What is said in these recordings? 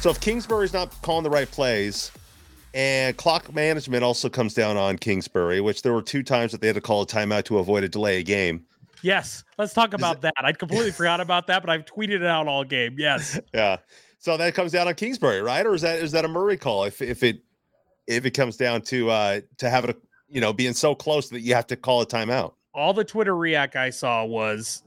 So if Kingsbury's not calling the right plays, and clock management also comes down on Kingsbury, which there were two times that they had to call a timeout to avoid a delay a game. Yes, let's talk about that. I completely forgot about that, but I've tweeted it out all game. Yes. Yeah. So that comes down on Kingsbury, right? Or is that is that a Murray call? If if it if it comes down to uh to have it you know being so close that you have to call a timeout. All the Twitter react I saw was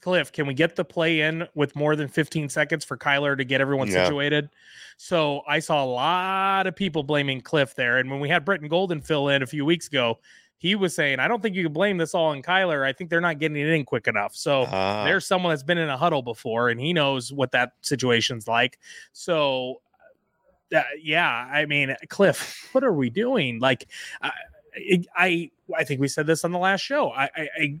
Cliff, can we get the play in with more than 15 seconds for Kyler to get everyone Yeah. situated? So I saw a lot of people blaming Cliff there. And when we had Brittan Golden fill in a few weeks ago, he was saying, I don't think you can blame this all on Kyler. I think they're not getting it in quick enough. So Ah. there's someone that's been in a huddle before and he knows what that situation's like. So uh, yeah, I mean, Cliff, what are we doing? Like, I, I, I think we said this on the last show. I, I, I,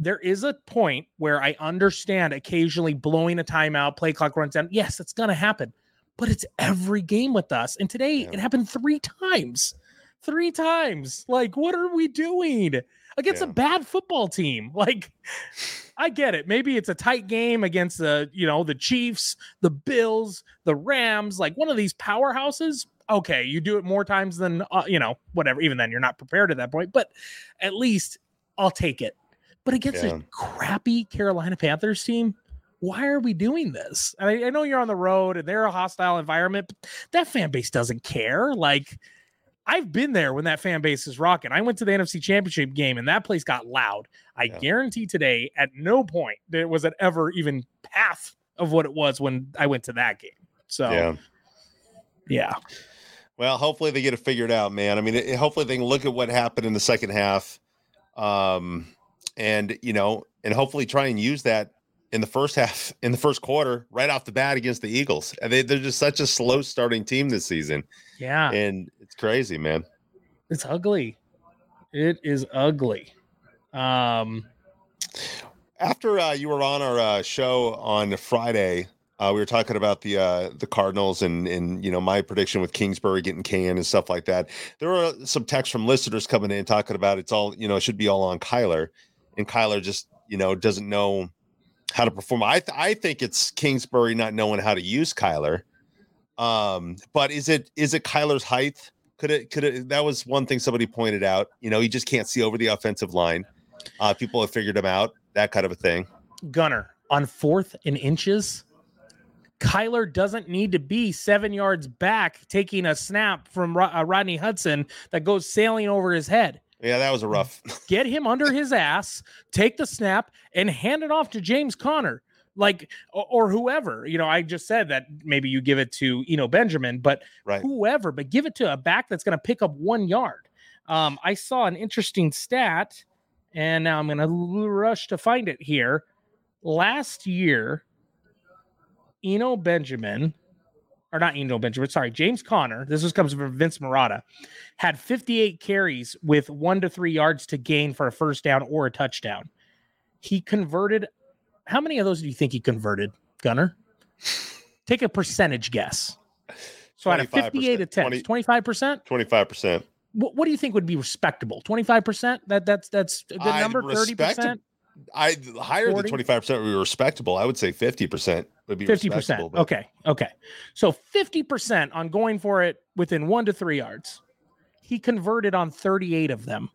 there is a point where I understand occasionally blowing a timeout, play clock runs down. Yes, it's going to happen, but it's every game with us. And today it happened three times. Three times. Like, what are we doing against a bad football team? Like, I get it. Maybe it's a tight game against the, you know, the Chiefs, the Bills, the Rams, like one of these powerhouses. Okay, you do it more times than uh, you know, whatever. Even then, you're not prepared at that point. But at least I'll take it. But against Yeah. a crappy Carolina Panthers team, why are we doing this? I, I know you're on the road and they're a hostile environment, but that fan base doesn't care. Like, I've been there when that fan base is rocking. I went to the NFC Championship game and that place got loud. I guarantee today, at no point there was it ever even half of what it was when I went to that game. So, Yeah. yeah. Well, hopefully they get it figured out, man. I mean, it, hopefully they can look at what happened in the second half, um, and you know, and hopefully try and use that in the first half, in the first quarter, right off the bat against the Eagles. And they, they're just such a slow starting team this season, Yeah. and it's crazy, man. It's ugly. It is ugly. Um, After uh, you were on our uh, show on Friday, uh, we were talking about the uh, the Cardinals and and you know my prediction with Kingsbury getting canned and stuff like that. There were some texts from listeners coming in talking about it's all you know it should be all on Kyler, and Kyler just you know doesn't know how to perform. I th- I think it's Kingsbury not knowing how to use Kyler. Um, but is it is it Kyler's height? Could it could it that was one thing somebody pointed out. You know, he just can't see over the offensive line. Uh, people have figured him out, that kind of a thing. Gunner on fourth and inches. Kyler doesn't need to be seven yards back taking a snap from Ro- uh, Rodney Hudson that goes sailing over his head. Yeah, that was a rough. Get him under his ass, take the snap, and hand it off to James Conner, like or, or whoever. You know, I just said that maybe you give it to you know Benjamin, but right. whoever, but give it to a back that's going to pick up one yard. Um, I saw an interesting stat, and now I'm going to rush to find it here. Last year, Eno Benjamin, or not Eno Benjamin, sorry, James Conner, this was comes from Vince Marotta, had 58 carries with one to three yards to gain for a first down or a touchdown. He converted, how many of those do you think he converted, Gunner? Take a percentage guess. So out of 58 attempts, 25%? 25%. What, what do you think would be respectable? 25%? That that's that's a good I number, 30%? I higher 40? than 25% would be respectable. I would say 50% would be fifty percent. Okay. Okay. So fifty percent on going for it within one to three yards. He converted on thirty-eight of them,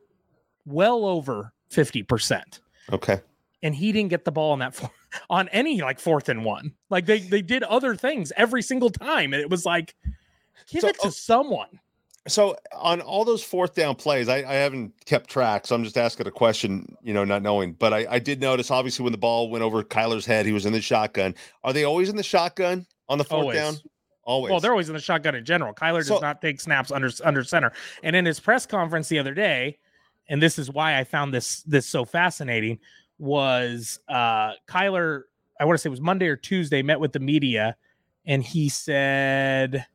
well over fifty percent, Okay. and he didn't get the ball on that four, on any like fourth and one. Like they they did other things every single time, and it was like, give So, it to oh, someone. So on all those fourth down plays, I, I haven't kept track, so I'm just asking a question, you know, not knowing. But I, I did notice, obviously, when the ball went over Kyler's head, he was in the shotgun. Are they always in the shotgun on the fourth Always. down? Always. Well, they're always in the shotgun in general. Kyler does So- not take snaps under under center. And in his press conference the other day, and this is why I found this this so fascinating, was uh Kyler, I want to say it was Monday or Tuesday, met with the media, and he said,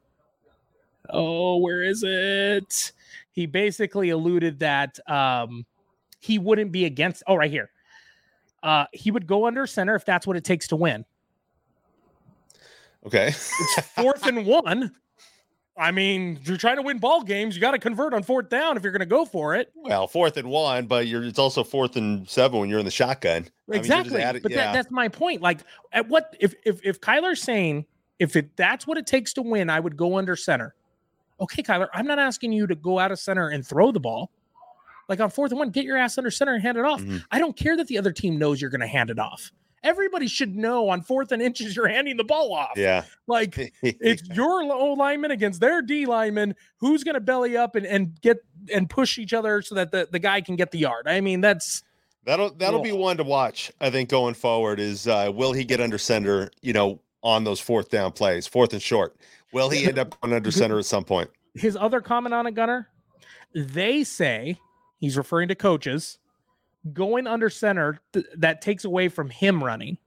Oh, where is it? He basically alluded that um he wouldn't be against oh, right here. Uh he would go under center if that's what it takes to win. okay. It's fourth and one. I mean, if you're trying to win ball games, you got to convert on fourth down if you're going to go for it. well, fourth and one, but you're it's also fourth and seven when you're in the shotgun. I mean, exactly. but yeah. that, that's my point. Like, at what if if if Kyler's saying if it that's what it takes to win, I would go under center. Okay, Kyler, I'm not asking you to go out of center and throw the ball. Like on fourth and one, get your ass under center and hand it off. Mhm. I don't care that the other team knows you're going to hand it off. Everybody should know on fourth and inches you're handing the ball off. yeah. Like it's your O lineman against their D lineman. Who's going to belly up and, and get and push each other so that the, the guy can get the yard? I mean, that's That'll that'll be one to watch. I think going forward is uh, will he get under center? You know, on those fourth down plays, fourth and short. Will he end up going under center at some point? his other comment on it, Gunner. They say he's referring to coaches going under center th- that takes away from him running.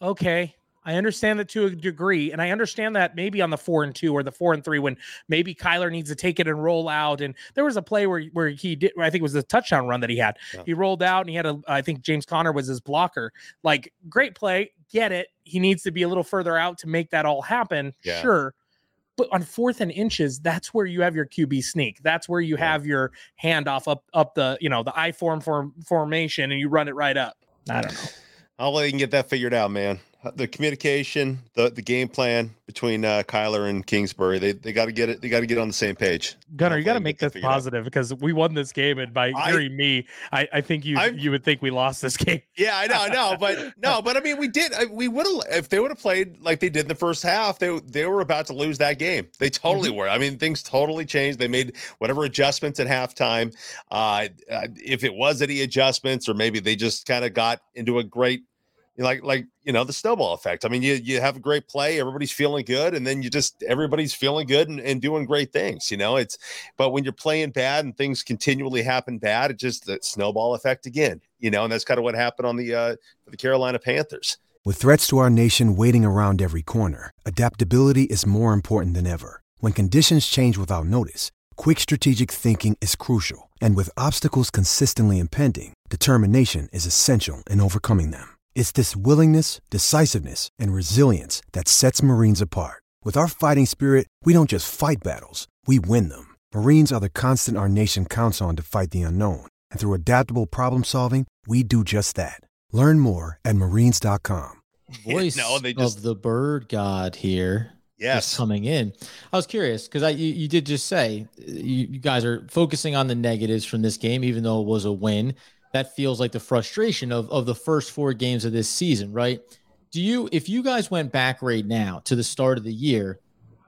Okay. I understand that to a degree, and I understand that maybe on the four and two or the four and three when maybe Kyler needs to take it and roll out. And there was a play where where he did, I think it was the touchdown run that he had. Yeah. He rolled out and he had a, I think James Conner was his blocker. Like great play, get it. He needs to be a little further out to make that all happen. Yeah. Sure, but on fourth and inches, that's where you have your QB sneak. That's where you Yeah. have your handoff up up the you know the I form form formation, and you run it right up. I don't know. I'll let you get that figured out, man. Uh, The communication, the the game plan between uh, Kyler and Kingsbury, they they got to get it. They got to get on the same page. Gunner, you got to make this positive because we won this game, and by I- hearing me, I, I think you I'm- you would think we lost this game. Yeah, I know, I know, but no, but I mean, we did. I- We would have if they would have played like they did in the first half. They they were about to lose that game. They totally Mm-hmm. were. I mean, things totally changed. They made whatever adjustments at halftime. Uh, uh, if it was any adjustments, or maybe they just kind of got into a great, like like you know the snowball effect. I mean, you you have a great play, everybody's feeling good, and then you just everybody's feeling good and, and doing great things. You know, it's but when you're playing bad and things continually happen bad, it just the snowball effect again. You know, and that's kind of what happened on the uh, the Carolina Panthers. With threats to our nation waiting around every corner, adaptability is more important than ever. When conditions change without notice, quick strategic thinking is crucial. And with obstacles consistently impending, determination is essential in overcoming them. It's this willingness, decisiveness, and resilience that sets Marines apart. With our fighting spirit, we don't just fight battles, we win them. Marines are the constant our nation counts on to fight the unknown. And through adaptable problem solving, we do just that. Learn more at marines.com. Voice No, they just- of the bird god here. Yes. coming in. I was curious because I you, you did just say uh, you, you guys are focusing on the negatives from this game, even though it was a win. That feels like the frustration of of the first four games of this season, right? Do you, if you guys went back right now to the start of the year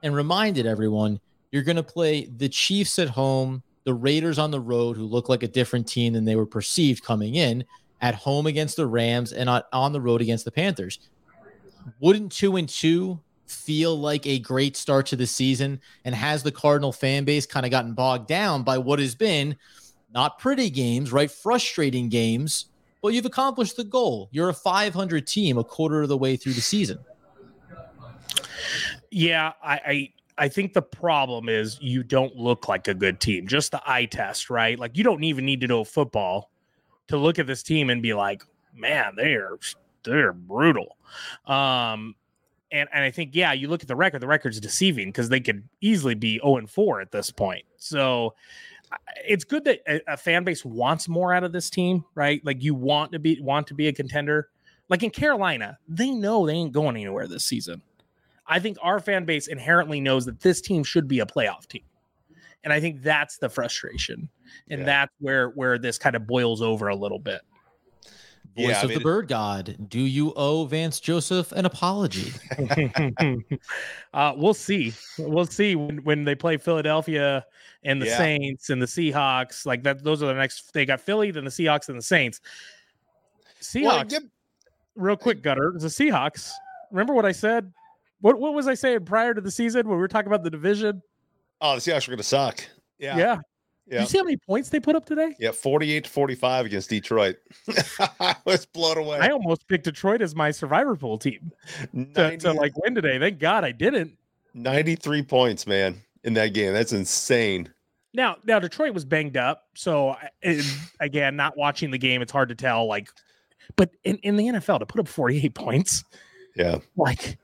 and reminded everyone you're going to play the Chiefs at home, the Raiders on the road, who look like a different team than they were perceived coming in, at home against the Rams, and on, on the road against the Panthers. Wouldn't two and two feel like a great start to the season? And has the Cardinal fan base kind of gotten bogged down by what has been not pretty games, right? Frustrating games, but you've accomplished the goal. You're a 500 team a quarter of the way through the season. Yeah, I, I I think the problem is you don't look like a good team. Just the eye test, right? Like you don't even need to know football to look at this team and be like, man, they're they're brutal. Um, and and I think yeah, you look at the record. The record's deceiving because they could easily be zero and four at this point. So it's good that a, a, fan base wants more out of this team, right? Like you want to be want to be a contender. Like in Carolina, they know they ain't going anywhere this season. I think our fan base inherently knows that this team should be a playoff team. And I think that's the frustration. And yeah. that's where where this kind of boils over a little bit. Voice yeah, of mean, the bird god. Do you owe Vance Joseph an apology? uh, we'll see. We'll see when, when they play Philadelphia and the yeah. Saints and the Seahawks. Like that, those are the next. They got Philly, then the Seahawks, and the Saints. Seahawks. Well, real quick, Gunner. The Seahawks. Remember what I said what what was I saying prior to the season when we were talking about the division? Oh, the Seahawks are going to suck. Yeah. Yeah. Yeah. you see how many points they put up today? Yeah, 48 to 45 against Detroit. I was blown away. I almost picked Detroit as my survivor pool team 90, to, to like win today. Thank God I didn't. 93 points, man, in that game. That's insane. Now, now Detroit was banged up. So it, again, not watching the game, it's hard to tell. Like, but in, in the NFL to put up 48 points. Yeah. Like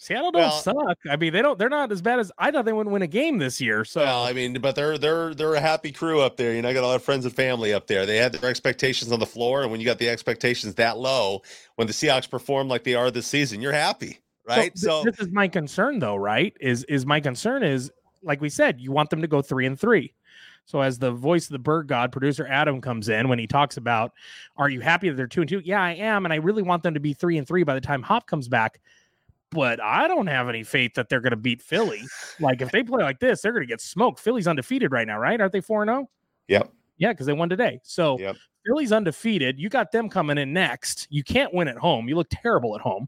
Seattle don't well, suck. I mean, they don't. They're not as bad as I thought they wouldn't win a game this year. So, well, I mean, but they're they're they're a happy crew up there. You know, I got a lot of friends and family up there. They had their expectations on the floor, and when you got the expectations that low, when the Seahawks perform like they are this season, you're happy, right? So, so this is my concern, though. Right? Is is my concern is like we said, you want them to go three and three. So as the voice of the bird god, producer Adam comes in when he talks about, "Are you happy that they're two and two? Yeah, I am, and I really want them to be three and three by the time Hop comes back." But I don't have any faith that they're going to beat Philly. Like if they play like this, they're going to get smoked. Philly's undefeated right now, right? Aren't they 4 0? Yep. Yeah, because they won today. So yep. Philly's undefeated. You got them coming in next. You can't win at home. You look terrible at home.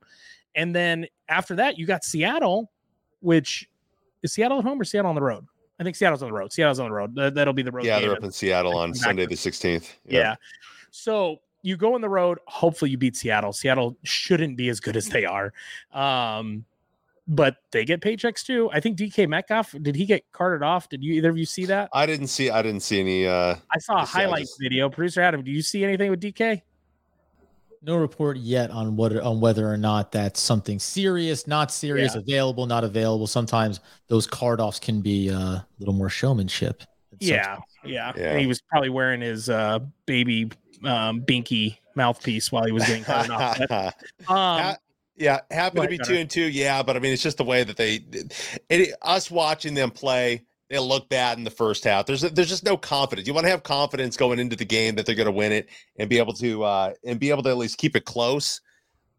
And then after that, you got Seattle, which is Seattle at home or Seattle on the road? I think Seattle's on the road. Seattle's on the road. That'll be the road. Yeah, they're up in Seattle on Sunday the 16th. Yeah. yeah. So you go on the road. Hopefully, you beat Seattle. Seattle shouldn't be as good as they are. Um, but they get paychecks too. I think DK Metcalf did he get carted off? Did you either of you see that? I didn't see. I didn't see any. uh I saw a highlight just... video. Producer Adam, do you see anything with DK? No report yet on what on whether or not that's something serious, not serious, yeah. available, not available. Sometimes those card offs can be uh, a little more showmanship. Yeah, yeah, yeah. he was probably wearing his uh, baby um, binky mouthpiece while he was getting carded off. But, um, yeah, happy to be two and two. Yeah, but I mean, it's just the way that they, it, us watching them play, they look bad in the first half. There's there's just no confidence. You want to have confidence going into the game that they're going to win it and be able to uh and be able to at least keep it close.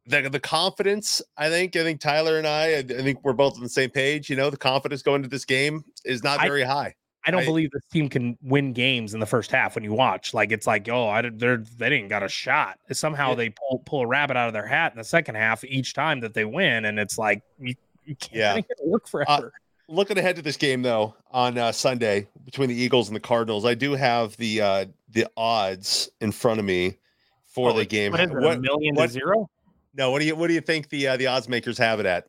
The the confidence, I think, I think Tyler and I, I think we're both on the same page. You know, the confidence going into this game is not very I, high. I don't I, believe this team can win games in the first half when you watch. Like it's like, oh, I they're they didn't got a shot. Somehow yeah. they pull pull a rabbit out of their hat in the second half each time that they win, and it's like you, you can't yeah. work uh, forever. Uh, looking ahead to this game though on uh, Sunday between the Eagles and the Cardinals, I do have the uh, the odds in front of me for oh, the game. What, what a million what, to zero? No, what do you what do you think the uh, the odds makers have it at?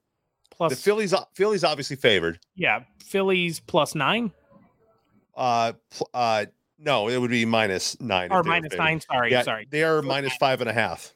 Plus the Phillies Phillies obviously favored. Yeah, Phillies plus nine. Uh, uh, no, it would be minus nine. Or minus nine. Sorry, yeah, sorry. They are minus five and a half.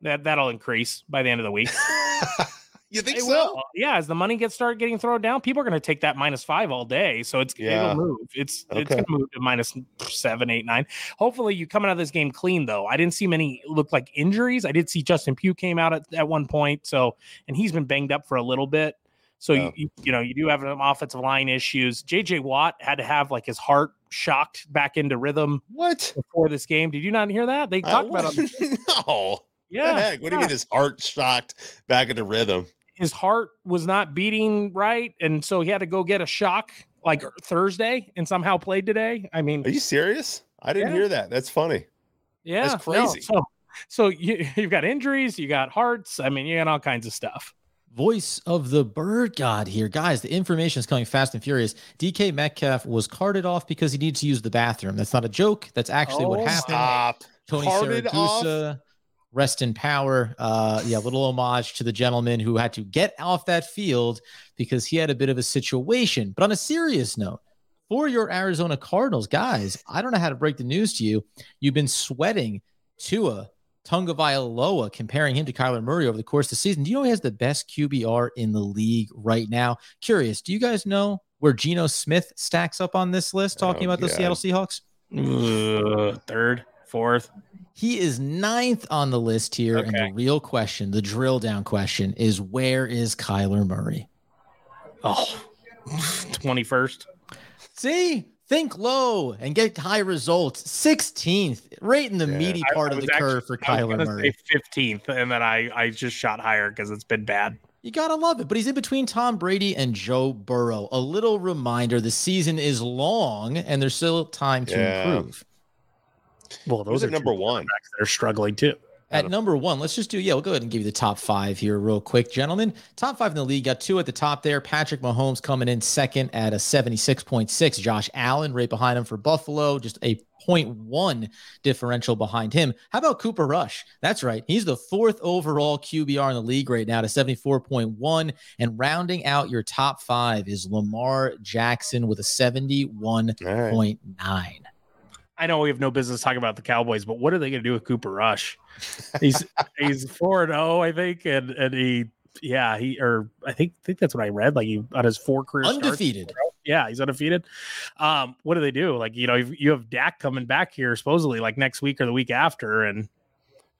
That that'll increase by the end of the week. you think it so? Will. Yeah, as the money gets started getting thrown down, people are going to take that minus five all day. So it's yeah. it'll move. It's okay. it's going to move to minus seven, eight, nine. Hopefully, you coming out of this game clean though. I didn't see many look like injuries. I did see Justin Pugh came out at, at one point. So and he's been banged up for a little bit. So you, you know you do have some offensive line issues. JJ Watt had to have like his heart shocked back into rhythm. What before this game? Did you not hear that? They talked about it. no. Yeah. What, what yeah. do you mean his heart shocked back into rhythm? His heart was not beating right, and so he had to go get a shock like Thursday and somehow played today. I mean, Are you serious? I didn't Yeah. hear that. That's funny. yeah, that's no, crazy. so, so you, you've got injuries, you got hearts. I mean, you got all kinds of stuff. Voice of the bird god here. Guys, the information is coming fast and furious. DK Metcalf was carted off because he needs to use the bathroom. That's not a joke. That's actually what Oh, happened. Stop. Tony Carted off? Siragusa, rest in power. Uh, yeah, little homage to the gentleman who had to get off that field because he had a bit of a situation. But on a serious note, for your Arizona Cardinals, guys, I don't know how to break the news to you. You've been sweating Tua Tagovailoa, comparing him to Kyler Murray over the course of the season. Do you know he has the best QBR in the league right now? Curious, do you guys know where Geno Smith stacks up on this list talking Oh, about the Seattle Seahawks? Ugh, third, fourth. He is ninth on the list here. And Okay. the real question, the drill down question is where is Kyler Murray? Oh, 21st. See, think low and get high results. 16th, right in the Yeah. meaty part I of the was curve for I was Kyler gonna Murray. say 15th, and then I, I just shot higher because it's been bad. You gotta love it, but he's in between Tom Brady and Joe Burrow. A little reminder: the season is long, and there's still time to Yeah. improve. Well, Who's those are number one? quarterbacks that are struggling too. At number one, let's just do, yeah, we'll go ahead and give you the top five here, real quick, gentlemen. Top five in the league, got two at the top there. Patrick Mahomes coming in second at a 76.6. Josh Allen right behind him for Buffalo, just a 0.1 differential behind him. How about Cooper Rush? That's right. He's the fourth overall QBR in the league right now to 74.1. And rounding out your top five is Lamar Jackson with a 71.9. All right. I know we have no business talking about the Cowboys, but what are they going to do with Cooper Rush? He's he's four and zero, I think, and and he yeah he or I think think that's what I read. Like he on his four career starts- Undefeated. Yeah, he's undefeated. Um, what do they do? Like you know you you have Dak coming back here supposedly like next week or the week after, and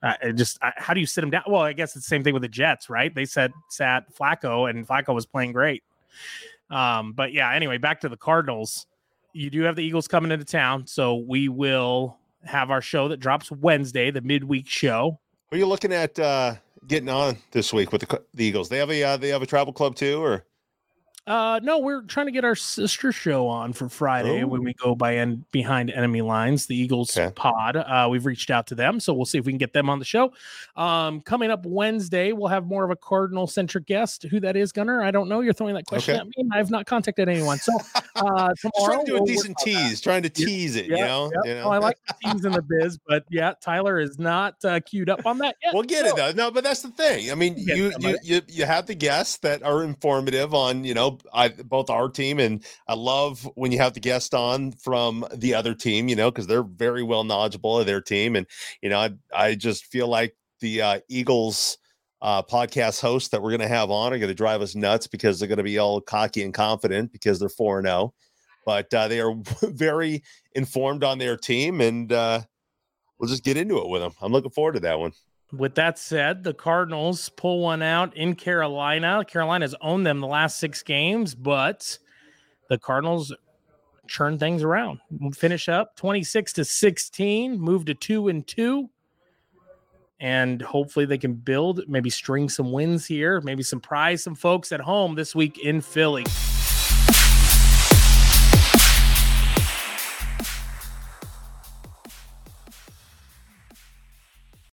uh, it just uh, how do you sit him down? Well, I guess it's the same thing with the Jets, right? They said sat Flacco, and Flacco was playing great. Um, but yeah, anyway, back to the Cardinals. You do have the Eagles coming into town, so we will have our show that drops Wednesday, the midweek show. Who are you looking at uh, getting on this week with the, the Eagles? They have a uh, they have a travel club too, or Uh, no, we're trying to get our sister show on for Friday when we go by and behind enemy lines, the Eagles Okay. pod. Uh, we've reached out to them, so we'll see if we can get them on the show. Um, coming up Wednesday, we'll have more of a Cardinal centric guest. Who that is, Gunner? I don't know. You're throwing that question Okay. at me. I've not contacted anyone. So uh, tomorrow trying to do a we'll decent on that. tease, trying to tease it. you know, yeah. you know. Oh, I like in the biz, but yeah, Tyler is not uh, queued up on that yet. We'll get it though. No, but that's the thing. I mean, you you, you you have the guests that are informative on you know I, both our team and I love when you have the guest on from the other team. You know because they're very well knowledgeable of their team, and you know I I just feel like the uh, Eagles. Uh, podcast hosts that we're going to have on are going to drive us nuts because they're going to be all cocky and confident because they're 4 and 0 but uh, they are very informed on their team and uh, we'll just get into it with them i'm looking forward to that one With that said, the Cardinals pull one out in Carolina. Carolina's owned them the last six games, but the Cardinals churn things around. Finish up 26 to 16, move to two and two. And hopefully they can build, maybe string some wins here, maybe surprise some folks at home this week in Philly.